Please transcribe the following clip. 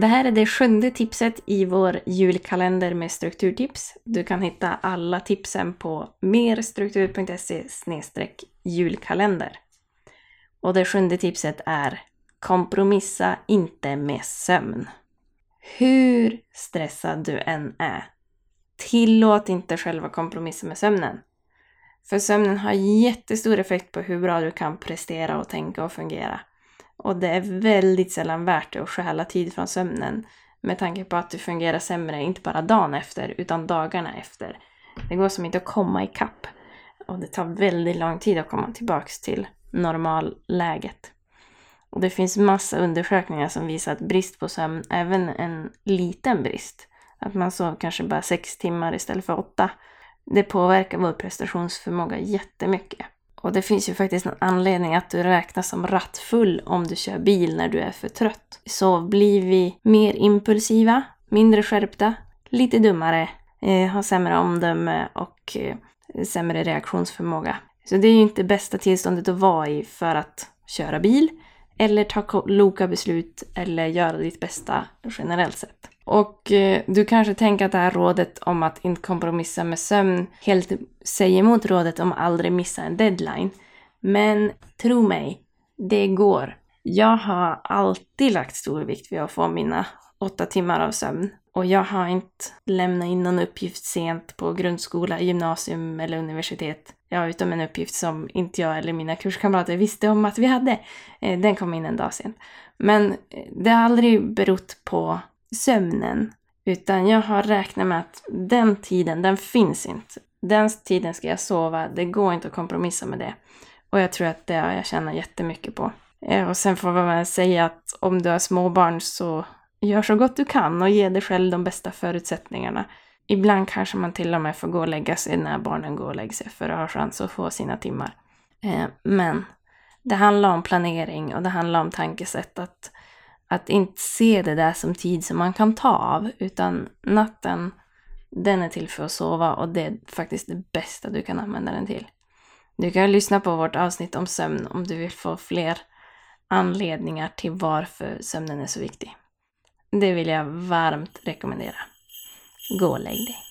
Det här är det sjunde tipset i vår julkalender med strukturtips. Du kan hitta alla tipsen på merstruktur.se julkalender. Och det sjunde tipset är Kompromissa inte med sömn. Hur stressad du än är, tillåt inte själva kompromissa med sömnen. För sömnen har jättestor effekt på hur bra du kan prestera och tänka och fungera. Och det är väldigt sällan värt det att stjäla tid från sömnen med tanke på att du fungerar sämre inte bara dagen efter utan dagarna efter. Det går som inte att komma ikapp. Och det tar väldigt lång tid att komma tillbaks till normalläget. Och det finns massa undersökningar som visar att brist på sömn, även en liten brist, att man sover kanske bara sex timmar istället för åtta, det påverkar vår prestationsförmåga jättemycket. Och det finns ju faktiskt en anledning att du räknas som rattfull om du kör bil när du är för trött. Så blir vi mer impulsiva, mindre skärpta, lite dummare, eh, har sämre omdöme och eh, sämre reaktionsförmåga. Så det är ju inte bästa tillståndet att vara i för att köra bil eller ta kloka beslut eller göra ditt bästa generellt sett. Och eh, du kanske tänker att det här rådet om att inte kompromissa med sömn helt säger emot rådet om att aldrig missa en deadline. Men tro mig, det går. Jag har alltid lagt stor vikt vid att få mina åtta timmar av sömn. Och jag har inte lämnat in någon uppgift sent på grundskola, gymnasium eller universitet. Ja, utom en uppgift som inte jag eller mina kurskamrater visste om att vi hade. Eh, den kom in en dag sent. Men eh, det har aldrig berott på sömnen. Utan jag har räknat med att den tiden, den finns inte. Den tiden ska jag sova, det går inte att kompromissa med det. Och jag tror att det har jag tjänat jättemycket på. Eh, och sen får man säga att om du har småbarn så gör så gott du kan och ge dig själv de bästa förutsättningarna. Ibland kanske man till och med får gå och lägga sig när barnen går och lägger sig för att ha chans att få sina timmar. Eh, men det handlar om planering och det handlar om tankesätt. Att, att inte se det där som tid som man kan ta av, utan natten, den är till för att sova och det är faktiskt det bästa du kan använda den till. Du kan lyssna på vårt avsnitt om sömn om du vill få fler anledningar till varför sömnen är så viktig. Det vill jag varmt rekommendera. Gå och lägg dig.